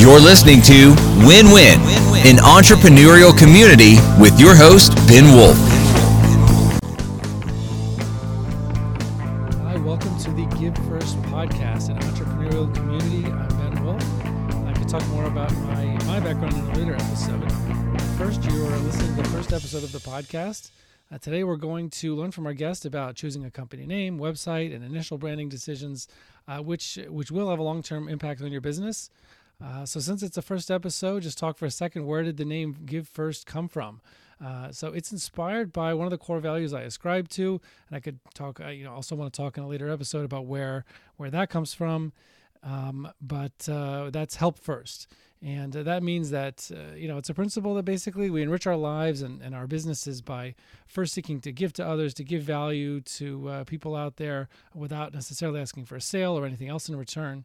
You're listening to Win Win, an entrepreneurial community with your host, Ben Wolf. Hi, welcome to the Give First podcast, an entrepreneurial community. I'm Ben Wolf. I could talk more about my, my background in a later episode. First, you are listening to the first episode of the podcast. Uh, today, we're going to learn from our guest about choosing a company name, website, and initial branding decisions, uh, which which will have a long term impact on your business. Uh, so, since it's the first episode, just talk for a second. Where did the name Give First come from? Uh, so it's inspired by one of the core values I ascribe to, and I could talk. I, you know, also want to talk in a later episode about where where that comes from. Um, but uh, that's help first, and uh, that means that uh, you know it's a principle that basically we enrich our lives and, and our businesses by first seeking to give to others, to give value to uh, people out there without necessarily asking for a sale or anything else in return.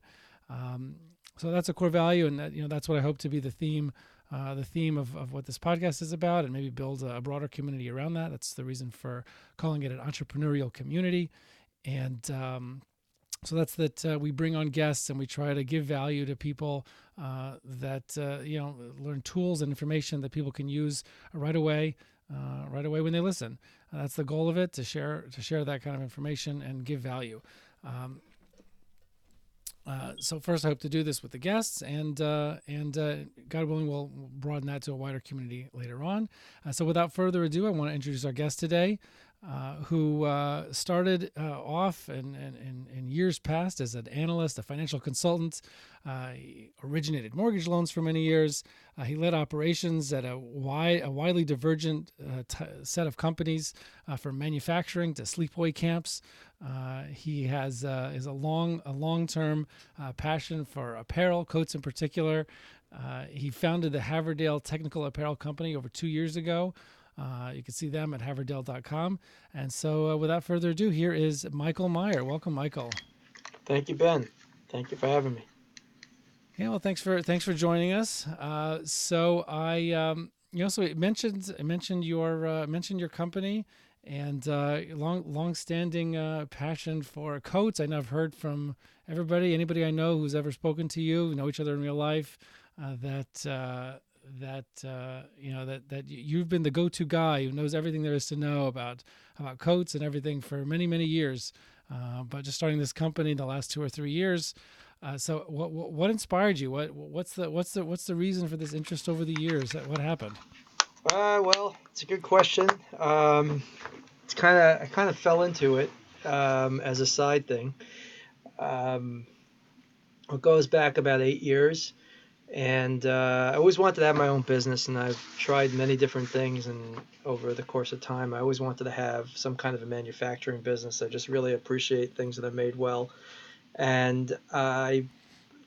Um, so that's a core value, and that, you know that's what I hope to be the theme, uh, the theme of, of what this podcast is about, and maybe build a, broader community around that. That's the reason for calling it an entrepreneurial community, and um, so that's that uh, we bring on guests and we try to give value to people uh, that uh, you know learn tools and information that people can use right away. Uh, right away when they listen, that's the goal of it to share to share that kind of information and give value. Um, uh, so first, I hope to do this with the guests, and uh, and uh, God willing, we'll broaden that to a wider community later on. Uh, so without further ado, I want to introduce our guest today, uh, who uh, started off in, in, in, years past as an analyst, a financial consultant. he originated mortgage loans for many years. he led operations at a wide, a widely divergent t- set of companies, from manufacturing to sleepaway camps. Uh, he has uh, is a long a long term uh, passion for apparel, coats in particular. Uh, he founded the Haverdale Technical Apparel Company over two years ago. Uh, you can see them at haverdale.com. And so, uh, without further ado, here is Michael Meyer. Welcome, Michael. Thank you, Ben. Thank you for having me. Yeah, well, thanks for thanks for joining us. so I, um, you know, so it mentioned mentioned your mentioned your company and uh, long long-standing uh, passion for coats. I know I've heard from everybody, anybody I know who's ever spoken to you, know each other in real life, uh, that uh, that uh, you know that that you've been the go-to guy who knows everything there is to know about about coats and everything for many many years. Uh, but just starting this company in the last two or three years. so what, what, what inspired you? What what's the what's the what's the reason for this interest over the years? What happened? Uh, well, it's a good question. Um, it's kind of I kind of fell into it um, as a side thing. Um, it goes back about eight years, and uh, I always wanted to have my own business, and I've tried many different things. And over the course of time, I always wanted to have some kind of a manufacturing business. I just really appreciate things that are made well, and I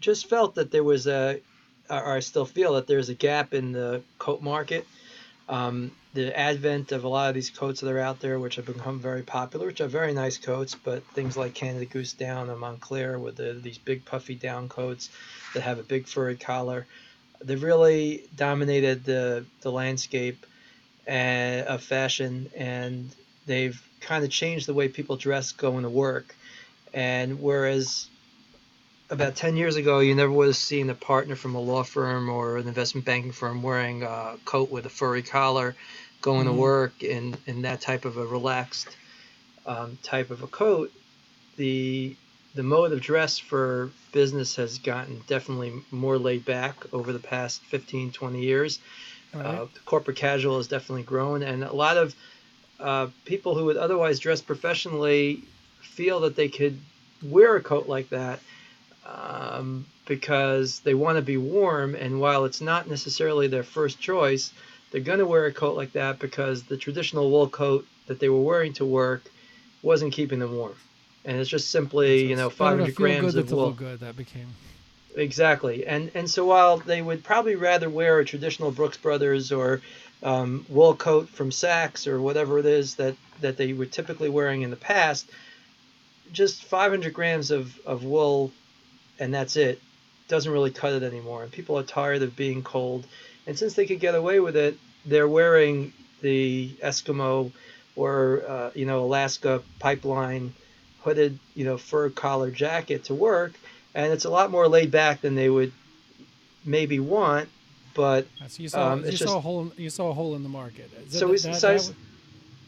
just felt that there was a, or I still feel that there's a gap in the coat market um, the advent of a lot of these coats that are out there, which have become very popular, which are very nice coats, but things like Canada Goose Down and Moncler with the, these big puffy down coats that have a big furry collar, they've really dominated the, the landscape and, of fashion, and they've kind of changed the way people dress going to work. And whereas about 10 years ago, you never would have seen a partner from a law firm or an investment banking firm wearing a coat with a furry collar going mm-hmm. to work in, in that type of a relaxed um, type of a coat. The, the mode of dress for business has gotten definitely more laid back over the past 15, 20 years. Right. Uh, corporate casual has definitely grown, and a lot of uh, people who would otherwise dress professionally feel that they could wear a coat like that um, because they want to be warm. And while it's not necessarily their first choice, they're going to wear a coat like that because the traditional wool coat that they were wearing to work wasn't keeping them warm. And it's just simply, you know, 500 grams of wool. good that became. Exactly. And and so while they would probably rather wear a traditional Brooks Brothers or um, wool coat from Saks or whatever it is that, that they were typically wearing in the past, just 500 grams of, of wool and that's it. Doesn't really cut it anymore. And people are tired of being cold. And since they could get away with it, they're wearing the Eskimo or uh, you know Alaska pipeline hooded you know fur collar jacket to work, and it's a lot more laid back than they would maybe want, but so you saw um, you it's saw a hole you saw a hole in the market. Is So that- we- that- so that w-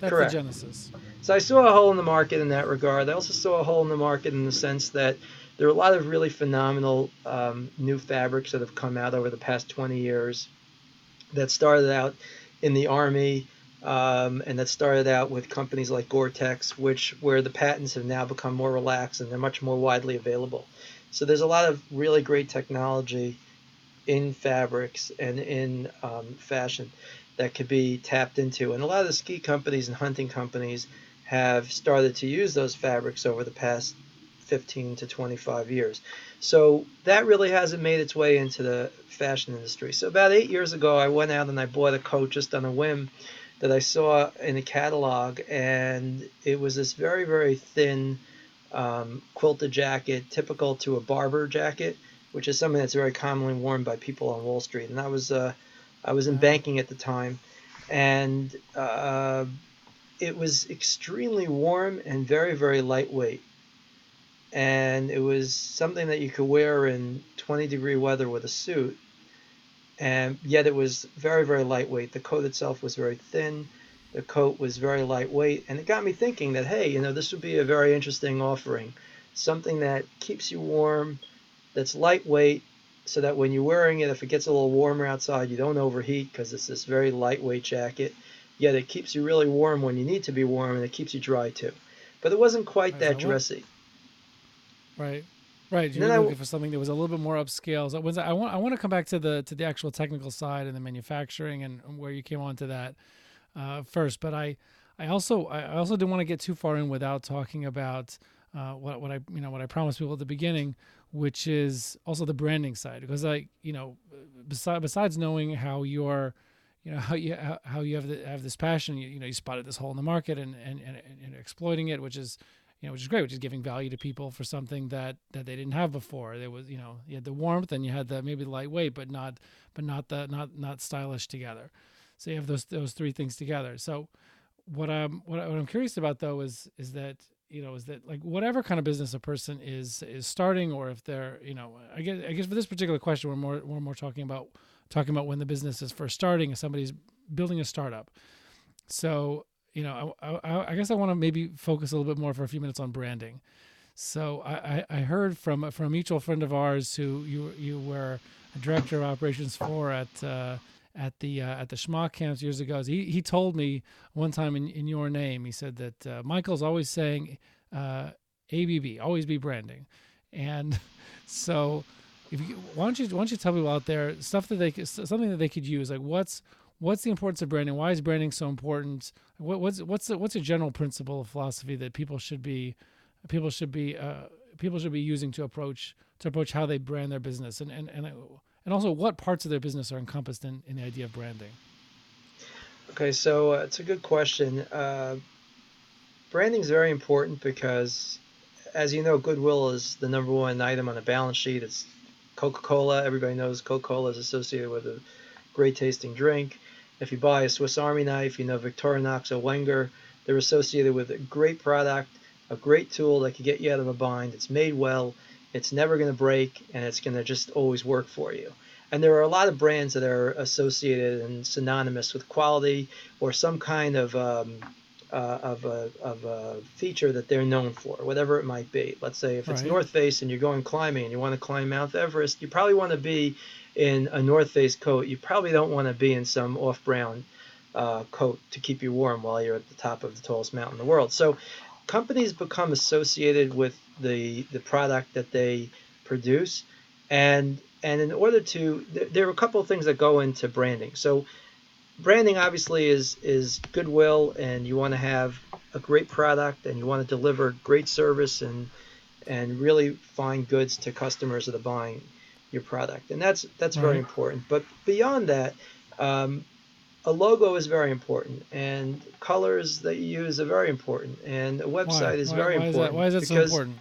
that's correct. the genesis. So I saw a hole in the market in that regard. I also saw a hole in the market in the sense that there are a lot of really phenomenal um, new fabrics that have come out over the past 20 years that started out in the army um, and that started out with companies like Gore-Tex, which where the patents have now become more relaxed and they're much more widely available. So there's a lot of really great technology in fabrics and in um, fashion that could be tapped into. And a lot of the ski companies and hunting companies have started to use those fabrics over the past 15 to 25 years. So that really hasn't made its way into the fashion industry. So about eight years ago, I went out and I bought a coat just on a whim that I saw in a catalog, and it was this very, very thin um, quilted jacket, typical to a Barbour jacket, which is something that's very commonly worn by people on Wall Street. And I was uh, I was in banking at the time, and uh, it was extremely warm and very, very lightweight. And it was something that you could wear in 20 degree weather with a suit. And yet it was very, very lightweight. The coat itself was very thin. The coat was very lightweight. And it got me thinking that, hey, you know, this would be a very interesting offering. Something that keeps you warm, that's lightweight, so that when you're wearing it, if it gets a little warmer outside, you don't overheat because it's this very lightweight jacket. Yet it keeps you really warm when you need to be warm, and it keeps you dry too. But it wasn't quite that dressy. Right. Right. You're looking w- for something that was a little bit more upscale. So was I want I want to come back to the to the actual technical side and the manufacturing and, and where you came onto that uh, first. But I I also I also didn't want to get too far in without talking about uh, what what I you know what I promised people at the beginning, which is also the branding side because like you know besides besides knowing how you're you know how you how, how you have the, have this passion you, you know you spotted this hole in the market and and, and and exploiting it which is you know which is great which is giving value to people for something that that they didn't have before. There was you know you had the warmth and you had the maybe the lightweight but not but not the not not stylish together. So you have those those three things together. So what i'm what, I, what i'm curious about though is is that you know is that like whatever kind of business a person is is starting or if they're you know i guess i guess for this particular question we're more we're more talking about talking about when the business is first starting and somebody's building a startup. So you know i, I, I guess i want to maybe focus a little bit more for a few minutes on branding so I, I heard from from a mutual friend of ours who you you were a director of operations for at uh, at the uh, at the Schmock camps years ago. He he told me one time in, in your name. He said that uh, Michael's always saying uh, ABB, always be branding, and so if you why don't you why don't you tell people out there stuff that they something that they could use like what's what's the importance of branding? Why is branding so important? What, what's what's the, what's a general principle of philosophy that people should be people should be uh, people should be using to approach to approach how they brand their business and and and, and also what parts of their business are encompassed in, in the idea of branding Okay, so uh, it's a good question. Uh, branding is very important because, as you know, goodwill is the number one item on a balance sheet. It's Coca-Cola. Everybody knows Coca-Cola is associated with a great tasting drink. If you buy a Swiss Army knife, you know Victorinox or Wenger. They're associated with a great product, a great tool that can get you out of a bind. It's made well. It's never going to break, and it's going to just always work for you. And there are a lot of brands that are associated and synonymous with quality or some kind of um, uh, of, a, of a feature that they're known for, whatever it might be. Let's say if it's Right. North Face and you're going climbing and you want to climb Mount Everest, you probably want to be in a North Face coat. You probably don't want to be in some off-brown uh, coat to keep you warm while you're at the top of the tallest mountain in the world. So companies become associated with the the product that they produce, and and in order to there, there are a couple of things that go into branding. So branding obviously is is goodwill, and you want to have a great product, and you want to deliver great service and and really fine goods to customers that are buying your product, and that's that's very important. But beyond that, um, a logo is very important, and colors that you use are very important, and a website why? is why, very why important. is that, why is that so because, important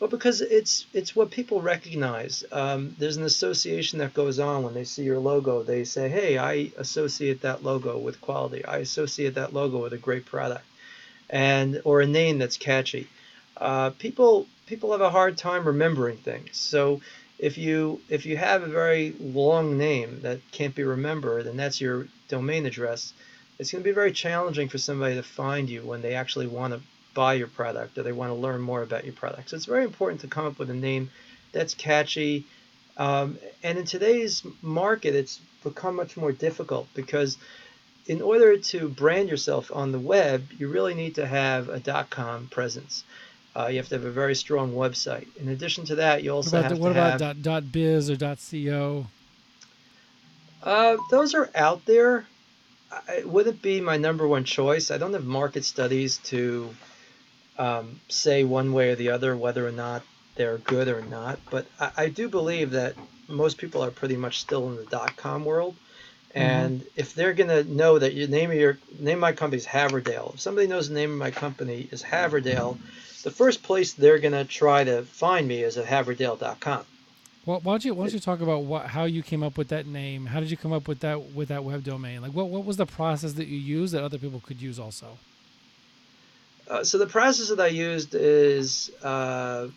Well, because it's it's what people recognize. Um, there's an association that goes on when they see your logo. They say, "Hey, I associate that logo with quality. I associate that logo with a great product, and or a name that's catchy." Uh, people people have a hard time remembering things. So if you if you have a very long name that can't be remembered and that's your domain address, it's going to be very challenging for somebody to find you when they actually want to buy your product or they want to learn more about your product. So it's very important to come up with a name that's catchy. Um, and in today's market, it's become much more difficult because in order to brand yourself on the web, you really need to have a dot .com presence. Uh, you have to have a very strong website. In addition to that, you also what about, have the, what to about have. dot, dot .biz or dot .co? Uh, those are out there. It wouldn't be my number one choice. I don't have market studies to um, say one way or the other whether or not they're good or not. But I, I do believe that most people are pretty much still in the dot com world. And if they're gonna know that your name of your name of my company is Haverdale, if somebody knows the name of my company is Haverdale, the first place they're gonna try to find me is at haverdale.com. Well, why don't you why don't you talk about what how you came up with that name? How did you come up with that with that web domain? Like what what was the process that you used that other people could use also? Uh, so the process that I used is uh,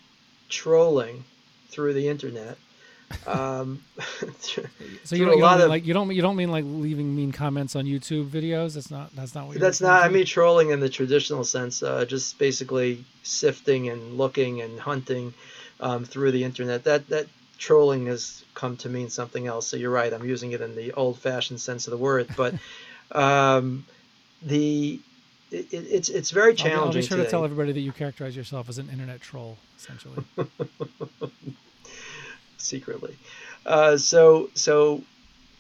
trolling through the internet. Um, So you don't, you don't mean of- like you don't you don't mean like leaving mean comments on YouTube videos. That's not that's not what. That's not. I mean trolling in the traditional sense. Uh, just basically sifting and looking and hunting um, through the internet. That that trolling has come to mean something else. So you're right. I'm using it in the old-fashioned sense of the word. But um, the it, it- it's it's very I'll be- challenging I'll be sure today. to tell everybody that you characterize yourself as an internet troll, essentially. secretly. Uh, so so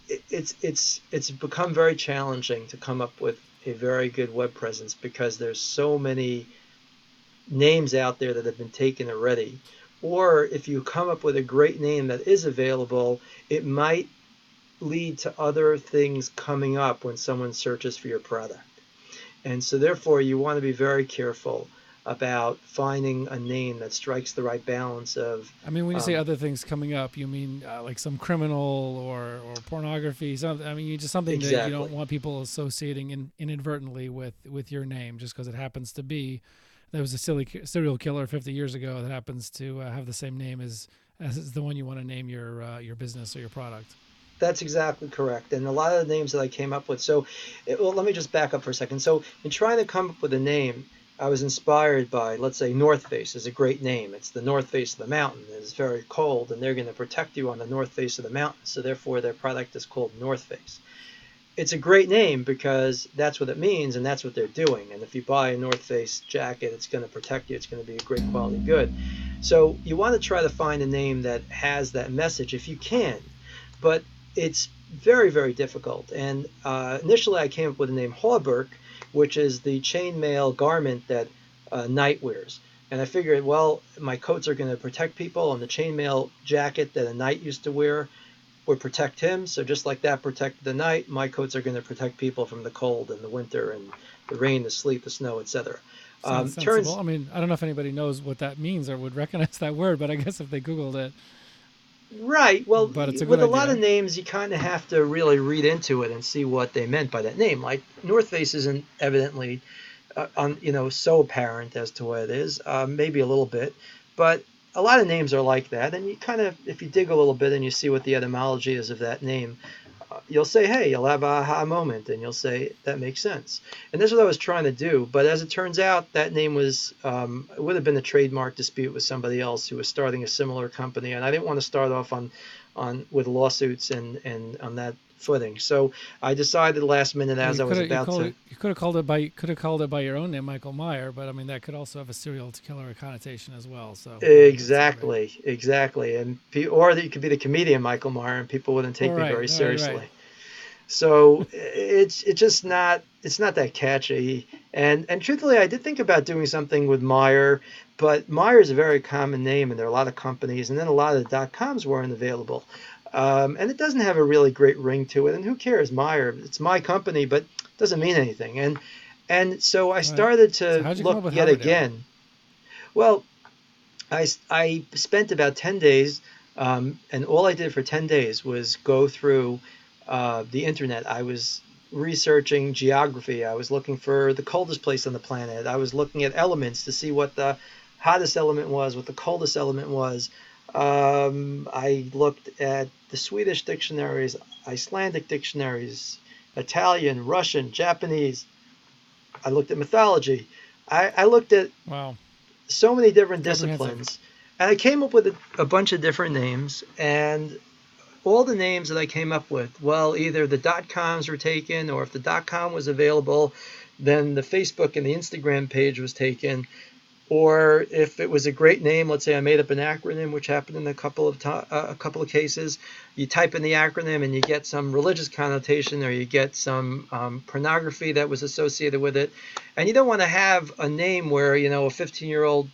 it, it's it's it's become very challenging to come up with a very good web presence because there's so many names out there that have been taken already. Or if you come up with a great name that is available, it might lead to other things coming up when someone searches for your product. And so therefore you want to be very careful about finding a name that strikes the right balance of I mean, when you say Um, other things coming up, you mean uh, like some criminal or, or pornography? Something. I mean, you just something that you don't want people associating in, inadvertently with with your name, just because it happens to be there was a silly serial killer 50 years ago that happens to uh, have the same name as as the one you want to name your uh, your business or your product. That's exactly correct. And a lot of the names that I came up with. So, it, well, let me just back up for a second. So, in trying to come up with a name, I was inspired by, let's say, North Face is a great name. It's the north face of the mountain. It's very cold, and they're going to protect you on the north face of the mountain. So, therefore, their product is called North Face. It's a great name because that's what it means, and that's what they're doing. And if you buy a North Face jacket, it's going to protect you. It's going to be a great quality good. So, you want to try to find a name that has that message if you can. But it's very very difficult and uh, initially i came up with the name hauberk which is the chainmail garment that uh, knight wears. And i figured well my coats are going to protect people and the chainmail jacket that a knight used to wear would protect him. So just like that protected the knight my coats are going to protect people from the cold and the winter and the rain the sleet the snow etc um, turns. I mean, I don't know if anybody knows what that means or would recognize that word, but I guess if they Googled it, Right. Well, But a with a lot of names, you kind of have to really read into it and see what they meant by that name. Like North Face isn't evidently, uh, on you know, so apparent as to what it is. Uh, maybe a little bit, but a lot of names are like that. And you kind of, if you dig a little bit and you see what the etymology is of that name, you'll say, hey, you'll have a aha moment, and you'll say that makes sense. And that's what I was trying to do. But as it turns out, that name was um, would have been a trademark dispute with somebody else who was starting a similar company, and I didn't want to start off on on with lawsuits and and on that footing. So I decided last minute as I was about to. it, you could have called it by could have called it by your own name, Michael Meyer, but I mean that could also have a serial killer connotation as well. So Exactly, exactly, and or that you could be the comedian Michael Meyer, and people wouldn't take Oh, me very right, seriously. right. So it's it's just not it's not that catchy. And and truthfully, I did think about doing something with Meyer, but Meyer is a very common name, and there are a lot of companies, and then a lot of the dot coms weren't available. Um, and it doesn't have a really great ring to it. And who cares, Meyer? It's my company, but it doesn't mean anything. And and so I started to So how'd you come up look yet again. Well, I, I spent about 10 days, um, and all I did for 10 days was go through uh, the internet. I was researching geography. I was looking for the coldest place on the planet. I was looking at elements to see what the hottest element was, what the coldest element was. Um, I looked at the Swedish dictionaries, Icelandic dictionaries, Italian, Russian, Japanese. I looked at mythology. I, I looked at Wow. so many different disciplines. And I came up with a, a bunch of different names, and all the names that I came up with, well, either the dot coms were taken, or if the dot com was available, then the Facebook and the Instagram page was taken. Or if it was a great name, let's say I made up an acronym, which happened in a couple of to- uh, a couple of cases. You type in the acronym and you get some religious connotation, or you get some um, pornography that was associated with it. And you don't want to have a name where you know a 15 year old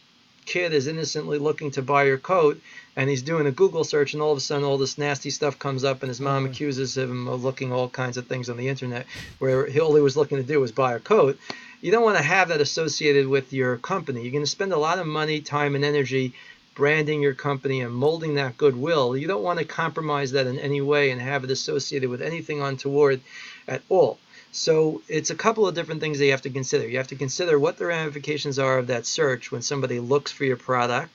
kid is innocently looking to buy your coat and he's doing a Google search and all of a sudden all this nasty stuff comes up and his mom Mhm. accuses him of looking all kinds of things on the internet where he, all he was looking to do was buy a coat. You don't want to have that associated with your company. You're going to spend a lot of money, time, and energy branding your company and molding that goodwill. You don't want to compromise that in any way and have it associated with anything untoward at all. So it's a couple of different things that you have to consider. You have to consider what the ramifications are of that search when somebody looks for your product.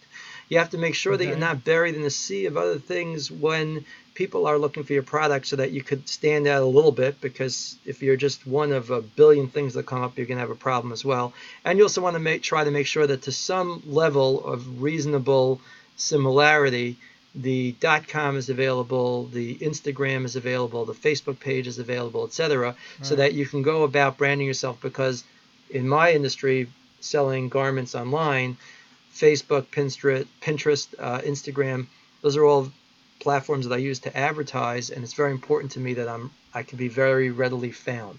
You have to make sure that you're not buried in a sea of other things when people are looking for your product so that you could stand out a little bit because if you're just one of a billion things that come up you're going to have a problem as well and you also want to make try to make sure that to some level of reasonable similarity the dot com is available the instagram is available the facebook page is available etc so that you can go about branding yourself because in my industry selling garments online facebook pinterest pinterest uh, instagram those are all platforms that i use to advertise and it's very important to me that i'm i can be very readily found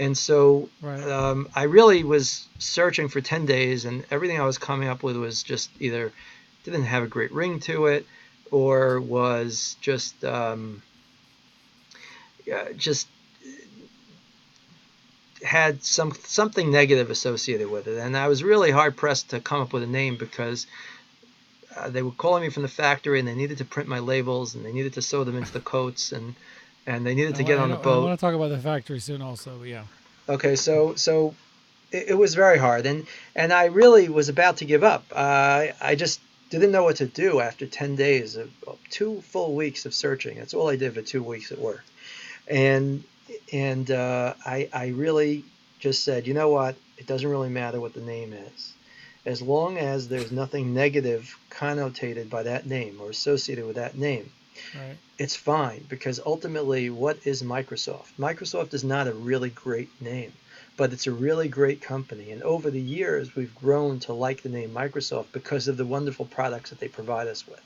and so Right. um, I really was searching for 10 days, and everything I was coming up with was just either didn't have a great ring to it, or was just um, yeah, just had some something negative associated with it. And I was really hard pressed to come up with a name because uh, they were calling me from the factory, and they needed to print my labels, and they needed to sew them into the coats, and and they needed to get on the know- I boat. want to talk about the factory soon, also. Yeah. Okay, so so it, it was very hard, and and I really was about to give up. Uh, I just didn't know what to do after ten days of of two full weeks of searching. That's all I did for two weeks at work, and and uh, I I really just said, you know what? It doesn't really matter what the name is, as long as there's nothing negative connotated by that name or associated with that name Right. it's fine because ultimately, what is Microsoft? Microsoft is not a really great name, but it's a really great company. And over the years, we've grown to like the name Microsoft because of the wonderful products that they provide us with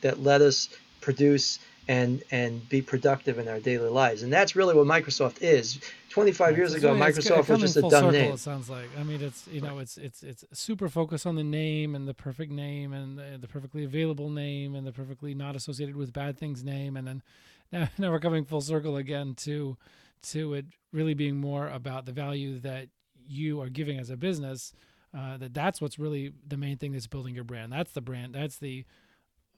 that let us produce and and be productive in our daily lives. And that's really what Microsoft is. 25 Right, years ago, really- Microsoft was just a dumb circle, name. It sounds like. I mean, it's you know, it's it's it's super focused on the name and the perfect name and the, the perfectly available name and the perfectly not associated with bad things name, and then now, now we're coming full circle again to to it really being more about the value that you are giving as a business. Uh, that that's what's really the main thing that's building your brand. That's the brand. That's the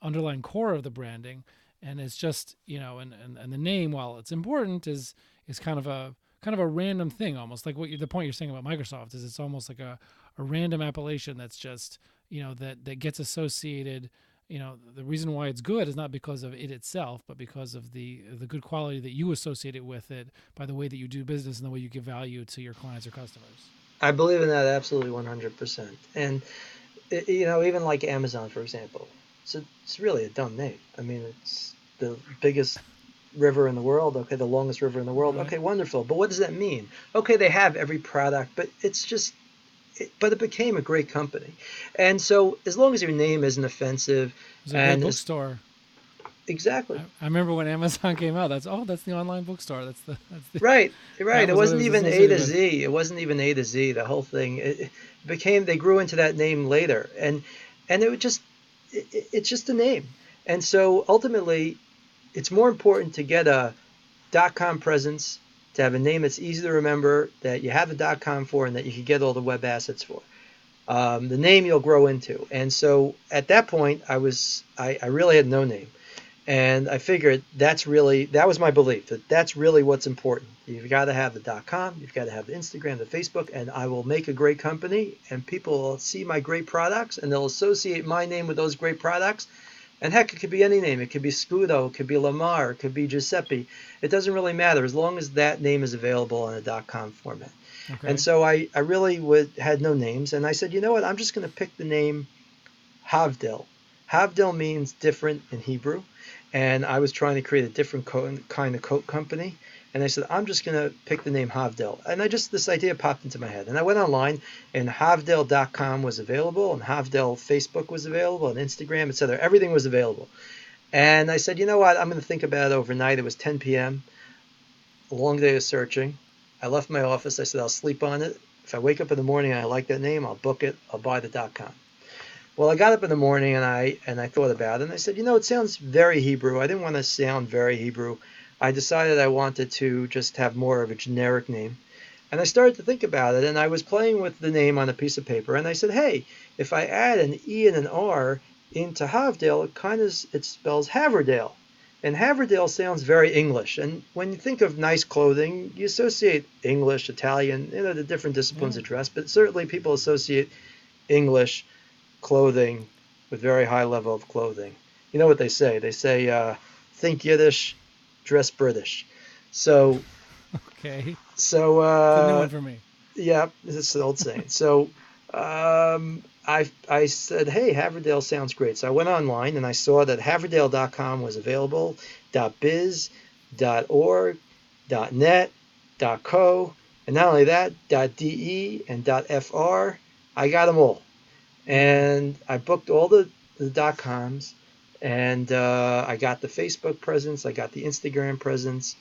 underlying core of the branding and it's just you know and, and and the name while it's important is is kind of a kind of a random thing almost like what you the point you're saying about microsoft is it's almost like a, a random appellation that's just you know that that gets associated you know the reason why it's good is not because of it itself but because of the the good quality that you associate it with it by the way that you do business and the way you give value to your clients or customers I believe in that absolutely 100%. And, you know, even like Amazon, for example, it's, a, it's really a dumb name. I mean, it's the biggest river in the world. Okay, the longest river in the world. Right. Okay, wonderful. But what does that mean? Okay, they have every product, but it's just, but it became a great company. And so, as long as your name isn't offensive, it's a And bookstore exactly. I, I remember when amazon came out that's oh that's the online bookstore that's the that's the Right, right. That It was wasn't even A to Z. It wasn't even A to Z. The whole thing. It, became. They grew into that name later, and and it would just. It- it's just a name, and so ultimately, it's more important to get a dot com presence, to have a name that's easy to remember, that you have the dot com for, and that you can get all the web assets for. Um, the name you'll grow into, and so at that point, I was I, I really had no name. And I figured that's really that was my belief that that's really what's important. You've got to have the dot com, you've got to have the Instagram, the Facebook, and I will make a great company, and people will see my great products, and they'll associate my name with those great products, And heck, it could be any name. It could be Scudo, it could be Lamar, it could be Giuseppe. It doesn't really matter as long as that name is available in a dot .com format. Okay. And so I, I really would, had no names, and I said, you know what? I'm just going to pick the name Havdil. Havdil means different in Hebrew, and I was trying to create a different co- kind of coat company. And I said, I'm just going to pick the name Havdil. And I just, this idea popped into my head. And I went online, and Havdil.com was available, and Havdil Facebook was available, and Instagram, etc. Everything was available. And I said, you know what? I'm going to think about it overnight. It was 10 p.m., a long day of searching. I left my office. I said, I'll sleep on it. If I wake up in the morning and I like that name, I'll book it. I'll buy the .com. Well, I got up in the morning and I and I thought about it and I said, you know, it sounds very Hebrew. I didn't want to sound very Hebrew. I decided I wanted to just have more of a generic name. And I started to think about it and I was playing with the name on a piece of paper and I said, hey, if I add an E and an R into Havdale, it kind of it spells Haverdale. And Haverdale sounds very English. And when you think of nice clothing, you associate English, Italian, you know, the different disciplines Yeah. of dress, but certainly people associate English clothing with very high level of clothing. You know what they say? They say, uh, think Yiddish, dress British. So, okay. so, It's a new uh, one for me. yeah, it's an old saying. So um, I I said, hey, Haverdale sounds great. So I went online and I saw that Haverdale.com was available. .biz, .org, .net, .co, and not only that, .de and .fr. I got them all, and I booked all the the .coms, and uh, I got the Facebook presence, I got the Instagram presence,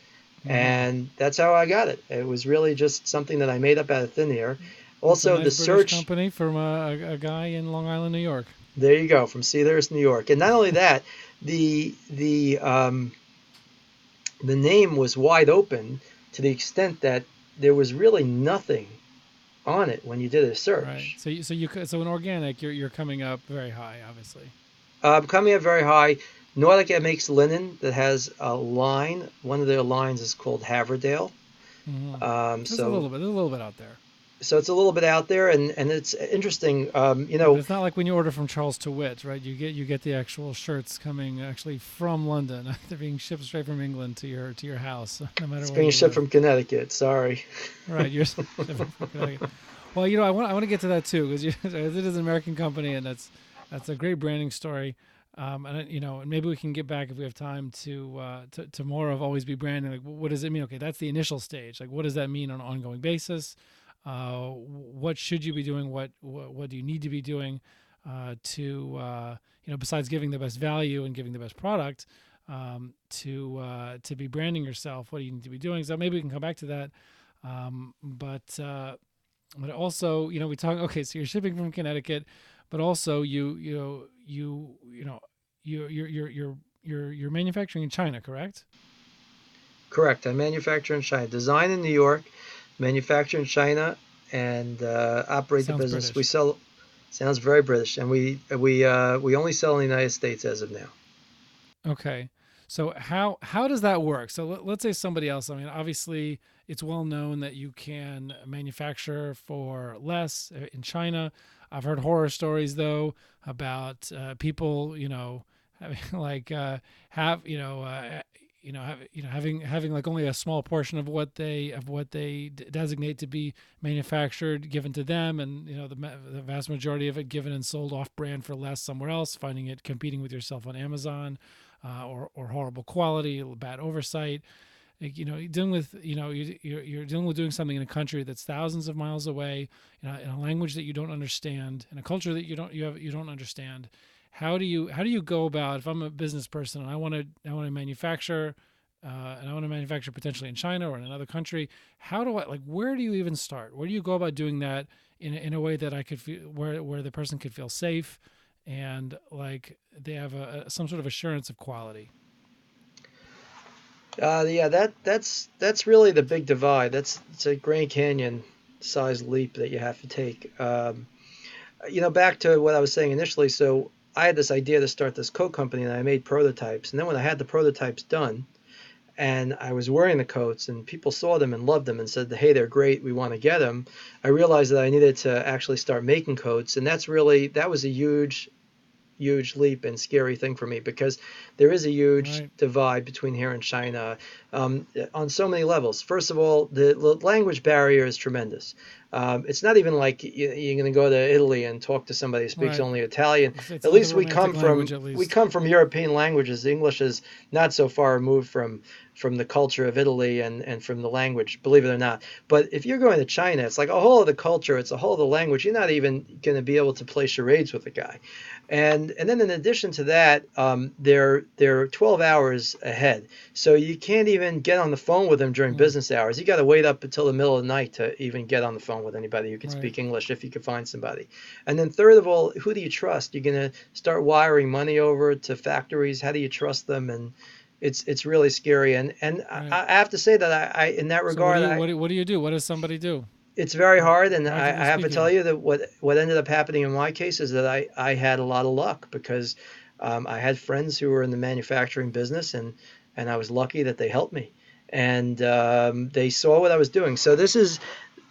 Mhm. and that's how I got it. It was really just something that I made up out of thin air. Also, nice the British search. company from a, a, a guy in Long Island, New York. There you go, from Cedarhurst, New York. And not only that, the the um, the name was wide open to the extent that there was really nothing on it when you did a search. Right. So you, so you so in organic, you're you're coming up very high, obviously. Um, coming up very high. Nordica makes linen that has a line. One of their lines is called Haverdale. Mhm. Um, so a little bit. A little bit out there. so it's a little bit out there, and, and it's interesting. Um, you know, But it's not like when you order from Charles Tyrwhitt, right? You get you get the actual shirts coming actually from London. They're being shipped straight from England to your to your house, no matter it's being shipped from Connecticut. Sorry. Right, you're shipped from Connecticut. Well, you know, I want I want to get to that too because it is an American company, and that's that's a great branding story. Um, and you know, and maybe we can get back if we have time to uh, to, to more of always be branding. Like, what does it mean? Okay, that's the initial stage. Like, what does that mean on an ongoing basis? Uh, what should you be doing? What what, what do you need to be doing uh, to uh, you know besides giving the best value and giving the best product um, to uh, to be branding yourself? What do you need to be doing? So maybe we can come back to that. Um, but uh, but also, you know, we talk. Okay, so you're shipping from Connecticut, but also you you know you you know you you're you're you're you're you're manufacturing in China, correct? Correct. I manufacture in China, design in New York, manufacture in China, and uh, operate Sounds the business. British. We sell. Sounds very British, and we we uh, we only sell in the United States as of now. Okay. So how how does that work? So let, let's say somebody else. I mean, obviously, it's well known that you can manufacture for less uh, in China. I've heard horror stories though about uh, people, you know, having like uh, have you know. Uh, you know, have, you know, having having like only a small portion of what they of what they d- designate to be manufactured given to them, and you know the, the vast majority of it given and sold off brand for less somewhere else, finding it competing with yourself on Amazon, uh, or or horrible quality, bad oversight. Like, you know, you're dealing with you know you, you're you're dealing with doing something in a country that's thousands of miles away, in a, in a language that you don't understand, in a culture that you don't you have you don't understand. How do you how do you go about if I'm a business person and I want to I want to manufacture uh, and I want to manufacture potentially in China or in another country? How do I like where do you even start? Where do you go about doing that in in a way that I could feel where where the person could feel safe and like they have a some sort of assurance of quality? Uh, yeah, that that's that's really the big divide. That's it's a Grand Canyon size leap that you have to take. Um, you know, back to what I was saying initially. So I had this idea to start this coat company, and I made prototypes. And then when I had the prototypes done, and I was wearing the coats, and people saw them and loved them, and said, "Hey, they're great. We want to get them." I realized that I needed to actually start making coats, and that's really that was a huge huge leap and scary thing for me because there is a huge Right. divide between here and China um, on so many levels. First of all, the language barrier is tremendous. Um, it's not even like y- you're going to go to Italy and talk to somebody who speaks Right. only Italian. It's- it's at least we come from we come from European languages. English is not so far removed from from the culture of Italy and, and from the language, believe it or not. But if you're going to China, it's like a whole other culture, it's a whole other language. You're not even going to be able to play charades with a guy. And and then in addition to that, um, they're they're 12 hours ahead, so you can't even get on the phone with them during Mm. business hours. You got to wait up until the middle of the night to even get on the phone with anybody who can Right. speak English if you can find somebody. And then third of all, who do you trust? You're gonna start wiring money over to factories. How do you trust them? And it's it's really scary. And and Right. I, I have to say that I, I in that So what regard, do, you, what, do, what do you do? What does somebody do? it's very hard. And I, I have to tell you that what what ended up happening in my case is that I I had a lot of luck because um, I had friends who were in the manufacturing business and and I was lucky that they helped me and um, they saw what I was doing. So this is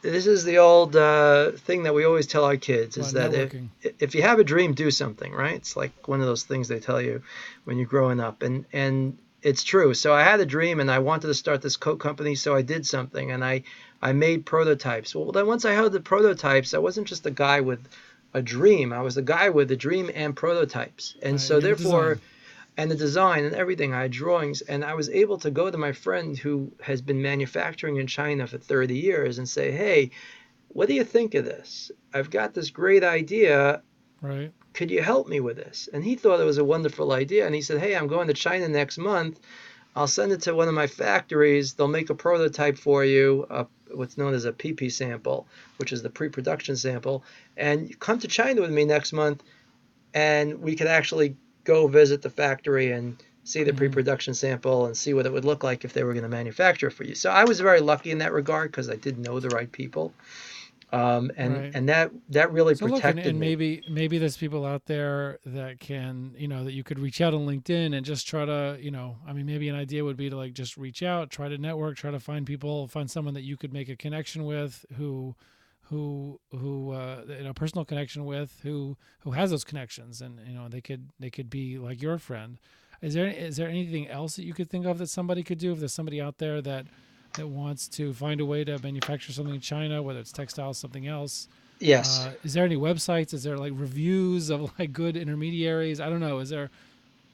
this is the old uh, thing that we always tell our kids is that if, if you have a dream, do something, right? It's like one of those things they tell you when you're growing up, and and it's true. So I had a dream, and I wanted to start this coat company, so I did something, and I I made prototypes. Well, then once I had the prototypes, I wasn't just a guy with a dream. I was a guy with a dream and prototypes, and Right, so you have a therefore design. And the design and everything. I had drawings, and I was able to go to my friend who has been manufacturing in China for 30 years and say, "Hey, what do you think of this? I've got this great idea. Right. Could you help me with this?" And he thought it was a wonderful idea, and he said, "Hey, I'm going to China next month. I'll send it to one of my factories. They'll make a prototype for you, uh, what's known as a PP sample, which is the pre-production sample, and come to China with me next month, and we could actually go visit the factory and see the Mhm. pre-production sample and see what it would look like if they were going to manufacture it for you. So I was very lucky in that regard because I did know the right people, um, and Right. and that that really So look, and, protected and me. maybe maybe there's people out there that can, you know, that you could reach out on LinkedIn and just try to, you know, I mean, maybe an idea would be to like just reach out, try to network, try to find people, find someone that you could make a connection with, who, who, who, uh, you know, personal connection with, who, who has those connections, and you know, they could, they could be like your friend. Is there, is there anything else that you could think of that somebody could do? If there's somebody out there that, that wants to find a way to manufacture something in China, whether it's textiles, something else. yes. Uh, is there any websites? Is there like reviews of like good intermediaries? I don't know. Is there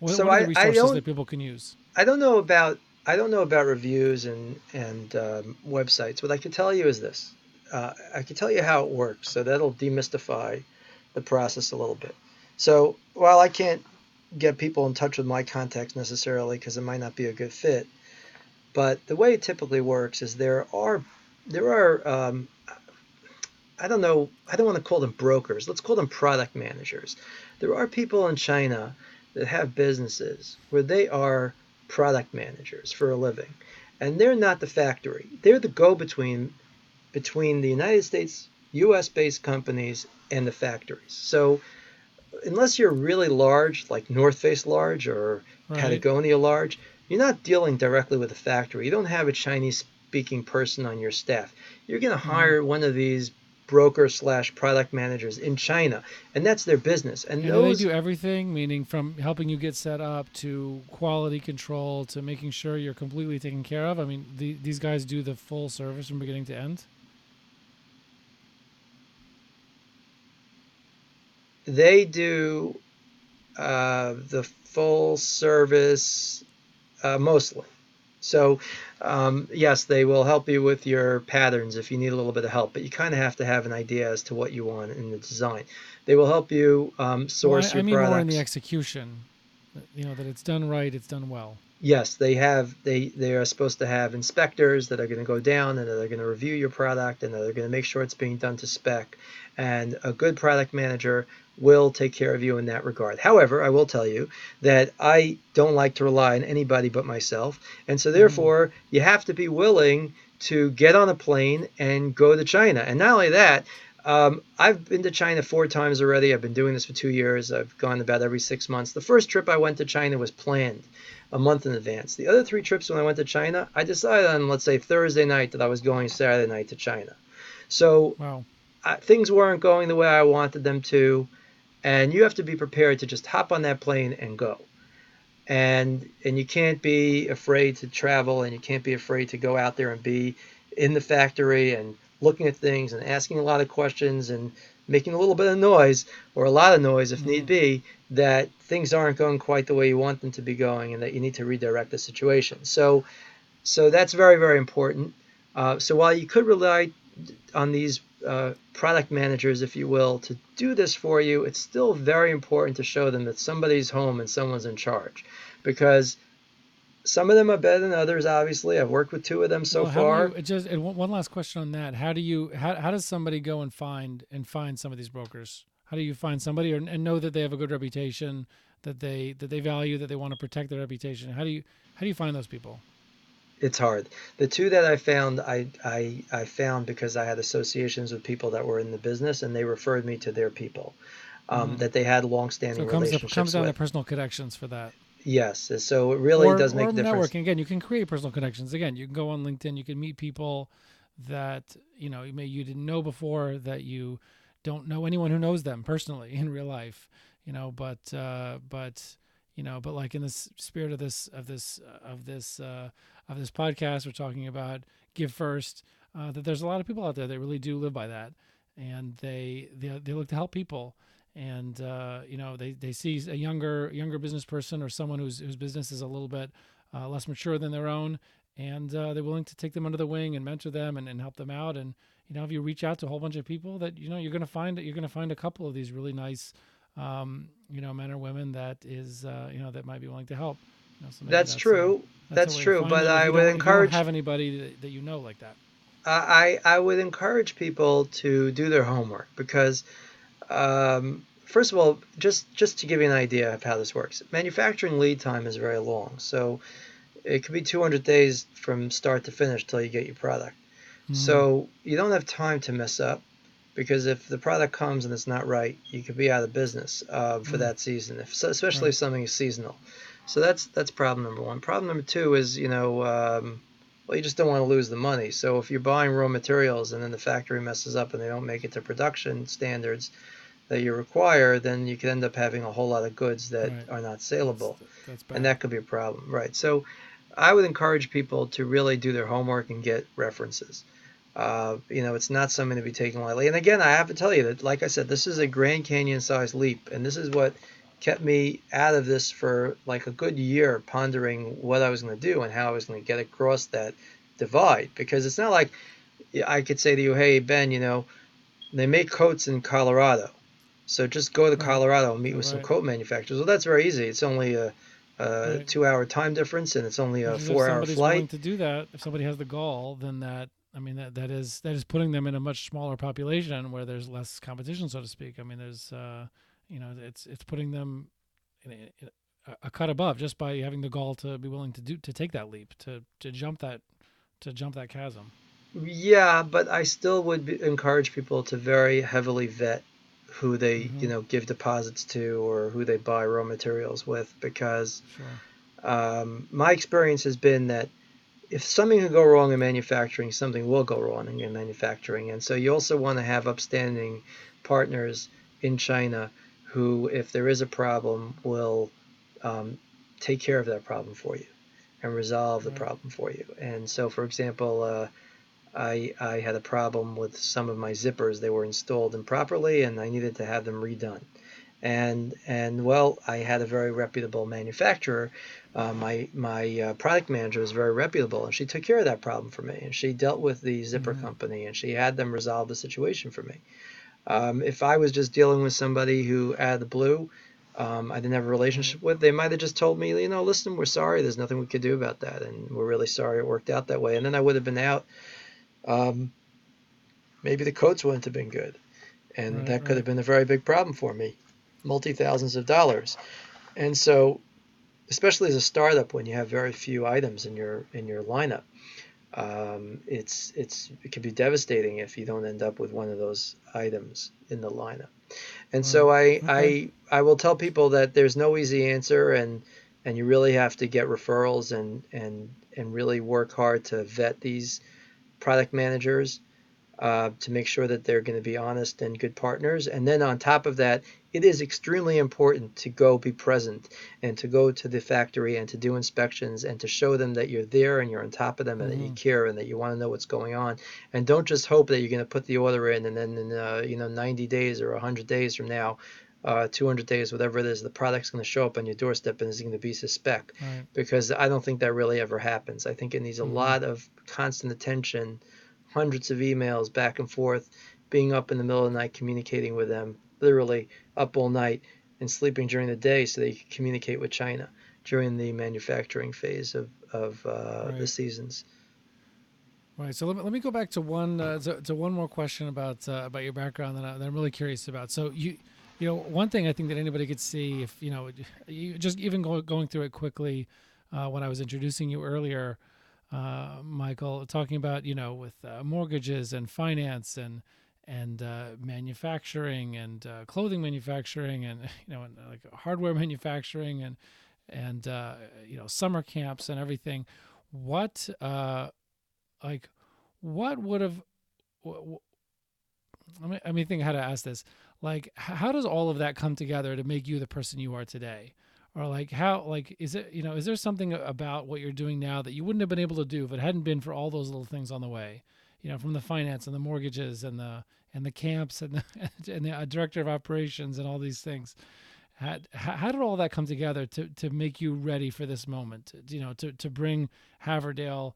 what, So what are the I- I resources don't- that people can use? I don't know about I don't know about reviews and and um, websites. What I can tell you is this: uh, I can tell you how it works, so that'll demystify the process a little bit. So while I can't get people in touch with my contacts necessarily because it might not be a good fit, but the way it typically works is there are there are um, I don't know I don't want to call them brokers. Let's call them product managers. There are people in China that have businesses where they are product managers for a living. And they're not the factory. They're the go between between the United States, US based companies and the factories. So unless you're really large, like North Face large or Right. Patagonia large, you're not dealing directly with a factory. You don't have a Chinese speaking person on your staff. You're going to mm-hmm. hire one of these broker slash product managers in China, and that's their business. And, And those they do everything, meaning from helping you get set up to quality control to making sure you're completely taken care of? I mean, the, these guys do the full service from beginning to end. They do uh, the full service uh, mostly. So, um, yes, they will help you with your patterns if you need a little bit of help, but you kind of have to have an idea as to what you want in the design. They will help you um, source I, I your mean products. more in the execution. You know that it's done right, it's done well. Yes, they have. They they are supposed to have inspectors that are going to go down and that are going to review your product and that are going to make sure it's being done to spec. And a good product manager will take care of you in that regard. However, I will tell you that I don't like to rely on anybody but myself, and so mm-hmm. therefore you have to be willing to get on a plane and go to China. And not only that. Um, I've been to China four times already. I've been doing this for two years. I've gone about every six months. The first trip I went to China was planned a month in advance. The other three trips when I went to China, I decided on, let's say, Thursday night that I was going Saturday night to China. So Wow. uh, things weren't going the way I wanted them to. and you have to be prepared to just hop on that plane and go. And and you can't be afraid to travel, and you can't be afraid to go out there and be in the factory and looking at things and asking a lot of questions and making a little bit of noise or a lot of noise if mm-hmm. need be that things aren't going quite the way you want them to be going and that you need to redirect the situation. So so that's very very important. Uh, so while you could rely on these uh, product managers if you will to do this for you it's still very important to show them that somebody's home and someone's in charge. Because some of them are better than others. Obviously, I've worked with two of them so well, far. You, just one last question on that: How do you how, how does somebody go and find and find some of these brokers? How do you find somebody or, and know that they have a good reputation, that they that they value, that they want to protect their reputation? How do you how do you find those people? It's hard. The two that I found, I, I I found because I had associations with people that were in the business, and they referred me to their people. Um, mm-hmm. That they had long-standing so it comes, relationships. It comes down with. to personal connections for that. Yes, so it really or, does make or a difference. Networking again, you can create personal connections. Again, you can go on LinkedIn, you can meet people that you know you may you didn't know before that you don't know anyone who knows them personally in real life. You know, but uh, but you know, but like in the spirit of this of this of this uh, of this podcast, we're talking about give first. Uh, that there's a lot of people out there that really do live by that, and they they they look to help people and uh, you know they, they see a younger younger business person or someone whose whose business is a little bit uh, less mature than their own, and uh, they're willing to take them under the wing and mentor them and, and help them out. And you know if you reach out to a whole bunch of people, that you know you're going to find you're going to find a couple of these really nice um, you know men or women that is uh, you know that might be willing to help. You know, so that's, that's, true. that's, that's true. But I would encourage. Have anybody that, that you know like that. I I would encourage people to do their homework because um, first of all, just just to give you an idea of how this works, manufacturing lead time is very long. So it could be 200 days from start to finish till you get your product. Mm-hmm. So you don't have time to mess up because if the product comes and it's not right, you could be out of business uh, for mm-hmm. that season, if, especially right. if something is seasonal. So that's that's problem number one. Problem number two is you know um, well you just don't want to lose the money. So if you're buying raw materials and then the factory messes up and they don't make it to production standards, that you require, then you could end up having a whole lot of goods that right. are not saleable, that's, that's and that could be a problem, right? So, I would encourage people to really do their homework and get references. Uh, you know, it's not something to be taken lightly. And again, I have to tell you that, like I said, this is a Grand Canyon-sized leap, and this is what kept me out of this for like a good year, pondering what I was going to do and how I was going to get across that divide. Because it's not like I could say to you, "Hey, Ben, you know, they make coats in Colorado." So just go to Colorado and meet with right. some coat manufacturers. Well, that's very easy. It's only a, a right. two-hour time difference, and it's only a four-hour flight. to do that, if somebody has the gall, then that I mean that that is that is putting them in a much smaller population where there's less competition, so to speak. I mean, there's uh, you know, it's it's putting them in a, in a, cut above just by having the gall to be willing to do to take that leap to to jump that to jump that chasm. Yeah, but I still would be, encourage people to very heavily vet who they mm-hmm. you know give deposits to or who they buy raw materials with because sure. um, my experience has been that if something can go wrong in manufacturing something will go wrong in manufacturing and so you also want to have upstanding partners in china who if there is a problem will um, take care of that problem for you and resolve the problem for you and so for example uh, I, I had a problem with some of my zippers. They were installed improperly and I needed to have them redone. And, and well, I had a very reputable manufacturer. Uh, my my uh, product manager was very reputable and she took care of that problem for me. And she dealt with the zipper mm-hmm. company and she had them resolve the situation for me. Um, if I was just dealing with somebody who out of the blue, um, I didn't have a relationship with, they might have just told me, you know, listen, we're sorry. There's nothing we could do about that. And we're really sorry it worked out that way. And then I would have been out um, maybe the coats wouldn't have been good. And right, that could right. have been a very big problem for me, multi thousands of dollars. And so, especially as a startup, when you have very few items in your in your lineup, um, it's it's it can be devastating if you don't end up with one of those items in the lineup. And so I okay. I I will tell people that there's no easy answer, and and you really have to get referrals and and and really work hard to vet these product managers. Uh, to make sure that they're going to be honest and good partners. And then on top of that, it is extremely important to go be present and to go to the factory and to do inspections and to show them that you're there and you're on top of them and mm-hmm. that you mm-hmm. care and that you want to know what's going on. And don't just hope that you're going to put the order in and then in uh, you know 90 days or 100 days from now uh, 200 days, whatever it is, the product's going to show up on your doorstep and it's going to be suspect. Right. Because I don't think that really ever happens. I think it needs a mm-hmm. lot of constant attention, hundreds of emails back and forth, being up in the middle of the night communicating with them, literally up all night and sleeping during the day so they could communicate with China during the manufacturing phase of, of uh, right. the seasons. Right. So let me, let me go back to one uh, to, to one more question about uh, about your background that, I, that I'm really curious about. So you you know, one thing I think that anybody could see if you know, you just even go, going through it quickly uh, when I was introducing you earlier, uh, Michael, talking about you know with uh, mortgages and finance and and uh, manufacturing and uh, clothing manufacturing and you know and, like hardware manufacturing and and uh, you know summer camps and everything. What like what would have let me think how to ask this like how does all of that come together to make you the person you are today or like how like is it you know is there something about what you're doing now that you wouldn't have been able to do if it hadn't been for all those little things on the way? You know from the finance and the mortgages and the and the camps and the, and the uh, director of operations and all these things. How, how did all that come together to to make you ready for this moment? You know to to bring haverdale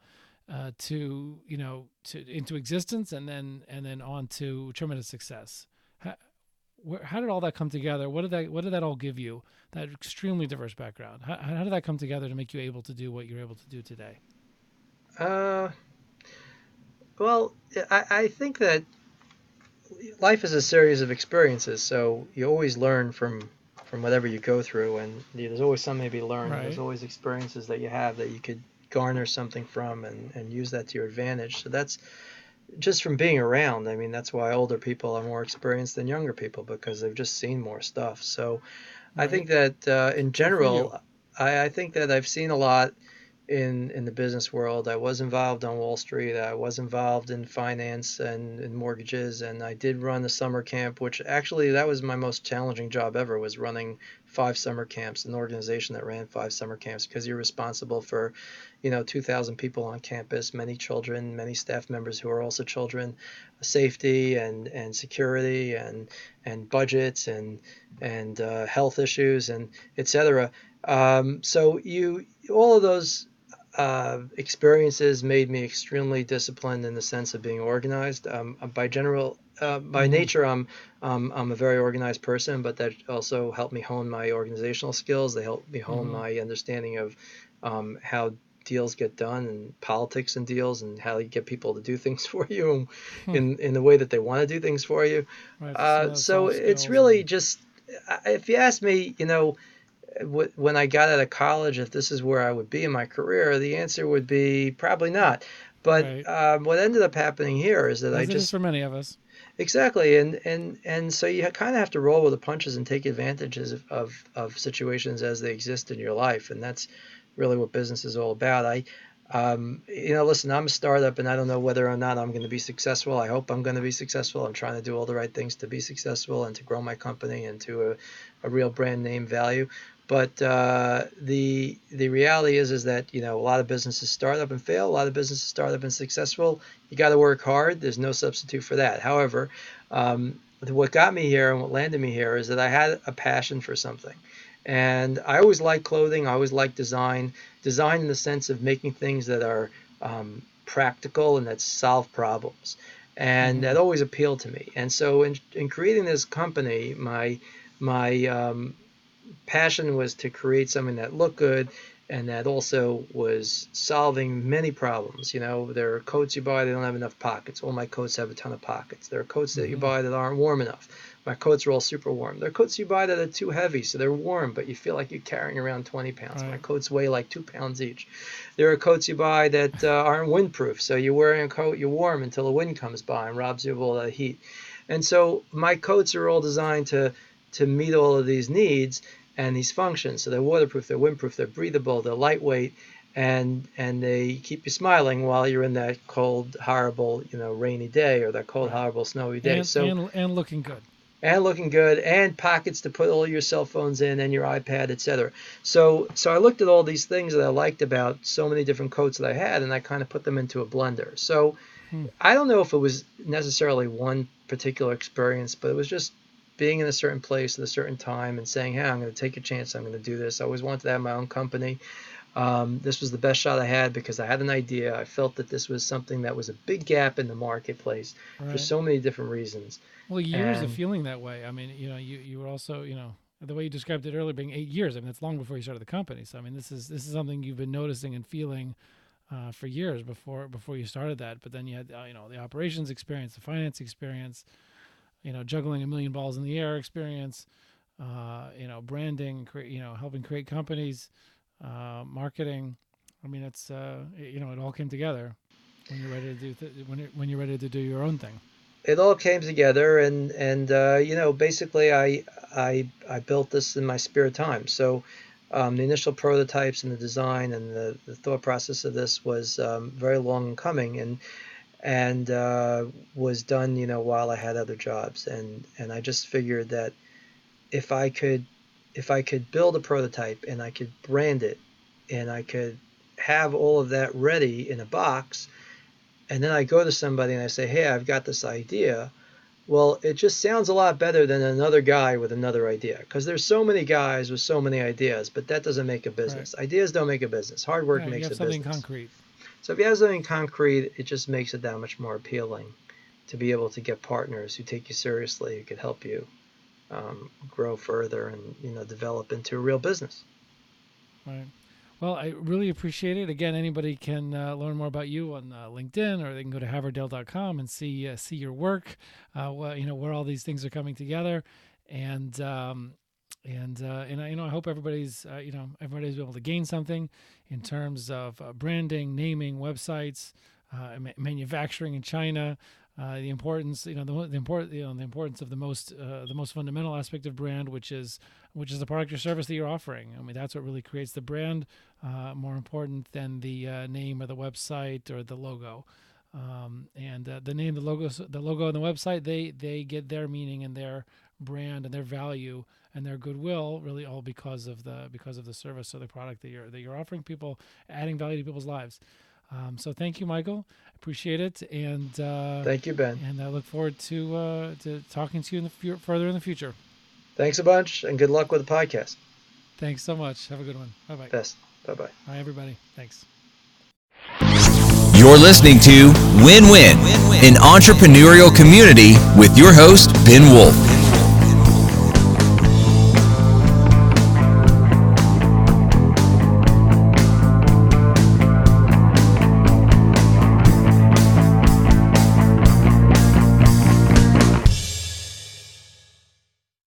uh, to you know to into existence and then and then on to tremendous success where, how did all that come together? What did that What did that all give you? That extremely diverse background. How, how did that come together to make you able to do what you're able to do today? Uh, well, I, I think that life is a series of experiences, so you always learn from from whatever you go through, and there's always something to be learned. Right. There's always experiences that you have that you could garner something from and, and use that to your advantage. So that's just from being around. I mean, that's why older people are more experienced than younger people because they've just seen more stuff. So right. I think that uh, in general, I, I think that I've seen a lot in in the business world. I was involved on Wall Street. I was involved in finance and in mortgages, and I did run the summer camp, which actually that was my most challenging job ever. Was running five summer camps, an organization that ran five summer camps, because you're responsible for, you know, 2,000 people on campus, many children, many staff members who are also children, safety and and security and and budgets and and uh, health issues and etc. Um, so you all of those uh, experiences made me extremely disciplined in the sense of being organized. Um, by general, uh, by mm-hmm. nature, I'm um, I'm a very organized person, but that also helped me hone my organizational skills. They helped me hone mm-hmm. my understanding of um, how deals get done and politics and deals and how you get people to do things for you hmm. in in the way that they want to do things for you. Right, uh, so it's really just, if you ask me, you know when I got out of college, if this is where I would be in my career, the answer would be probably not. But right. um, what ended up happening here is that As I just for many of us exactly, and and and so you kind of have to roll with the punches and take advantages of, of, of situations as they exist in your life, and that's really what business is all about. I um, you know, listen, I'm a startup and I don't know whether or not I'm going to be successful. I hope I'm going to be successful. I'm trying to do all the right things to be successful and to grow my company into a, a real brand name value. But uh, the the reality is is that you know a lot of businesses start up and fail. A lot of businesses start up and successful. You got to work hard. There's no substitute for that. However, um, what got me here and what landed me here is that I had a passion for something, and I always liked clothing. I always liked design. Design in the sense of making things that are um, practical and that solve problems, and mm-hmm. that always appealed to me. And so in in creating this company, my my um, passion was to create something that looked good and that also was solving many problems. You know, there are coats you buy that don't have enough pockets. All my coats have a ton of pockets. There are coats that you mm-hmm. buy that aren't warm enough. My coats are all super warm. There are coats you buy that are too heavy, so they're warm, but you feel like you're carrying around 20 pounds. Right. My coats weigh like two pounds each. There are coats you buy that uh, aren't windproof, so you're wearing a coat, you're warm until the wind comes by and robs you of all that heat. And so my coats are all designed to to meet all of these needs and these functions. So they're waterproof, they're windproof, they're breathable, they're lightweight, and and they keep you smiling while you're in that cold, horrible, you know, rainy day or that cold, horrible, snowy day. And, so and, and looking good. and looking good and pockets to put all your cell phones in and your iPad, etc. So so I looked at all these things that I liked about so many different coats that I had and I kind of put them into a blender. So Hmm. I don't know if it was necessarily one particular experience, but it was just being in a certain place at a certain time and saying, "Hey, I'm going to take a chance. I'm going to do this." I always wanted to have my own company. Um, this was the best shot I had because I had an idea. I felt that this was something that was a big gap in the marketplace for so many different reasons. Well, years of And- feeling that way. I mean, you know, you you were also, you know, the way you described it earlier, being eight years. I mean, that's long before you started the company. So, I mean, this is this is something you've been noticing and feeling uh, for years before before you started that. But then you had, uh, you know, the operations experience, the finance experience, you know, juggling a million balls in the air experience, uh, you know, branding, cre- you know, helping create companies, uh, marketing. I mean, it's uh, you know, it all came together when you're ready to do th- when you're, when you're ready to do your own thing. it all came together and and uh, you know basically I I I built this in my spare time so um, the initial prototypes and the design and the, the thought process of this was um, very long in coming and and uh, was done you know while I had other jobs and and I just figured that if I could if I could build a prototype and I could brand it and I could have all of that ready in a box and then I go to somebody and I say, "Hey, I've got this idea." Well, it just sounds a lot better than another guy with another idea because there's so many guys with so many ideas, but that doesn't make a business. Ideas don't make a business. Hard work Right, you makes have a something business. concrete. So if you have something concrete, it just makes it that much more appealing to be able to get partners who take you seriously, who could help you um, grow further and you know develop into a real business. Right. Well, I really appreciate it. Again, anybody can uh, learn more about you on uh, LinkedIn, or they can go to haverdale.com and see uh, see your work. Uh, wh- you know where all these things are coming together, and um, and uh, and I, you know I hope everybody's uh, you know everybody's able to gain something in terms of uh, branding, naming, websites, uh, ma- manufacturing in China. Uh, the importance, you know, the, the important, you know, the importance of the most, uh, the most fundamental aspect of brand, which is, which is the product or service that you're offering. I mean, that's what really creates the brand. More important than the name or the website or the logo. Um, and the name, the logo, the logo, and the website, they they get their meaning and their brand and their value and their goodwill really all because of the because of the service or the product that you're that you're offering people, adding value to people's lives. Um, so thank you, Michael. Appreciate it, and uh, Thank you, Ben. and I look forward to uh, to talking to you in the fu- further in the future. Thanks a bunch, and good luck with the podcast. Thanks so much. Have a good one. Bye bye. Best. Bye bye. Bye everybody. Thanks. You're listening to Win Win, an entrepreneurial community with your host, Ben Wolf.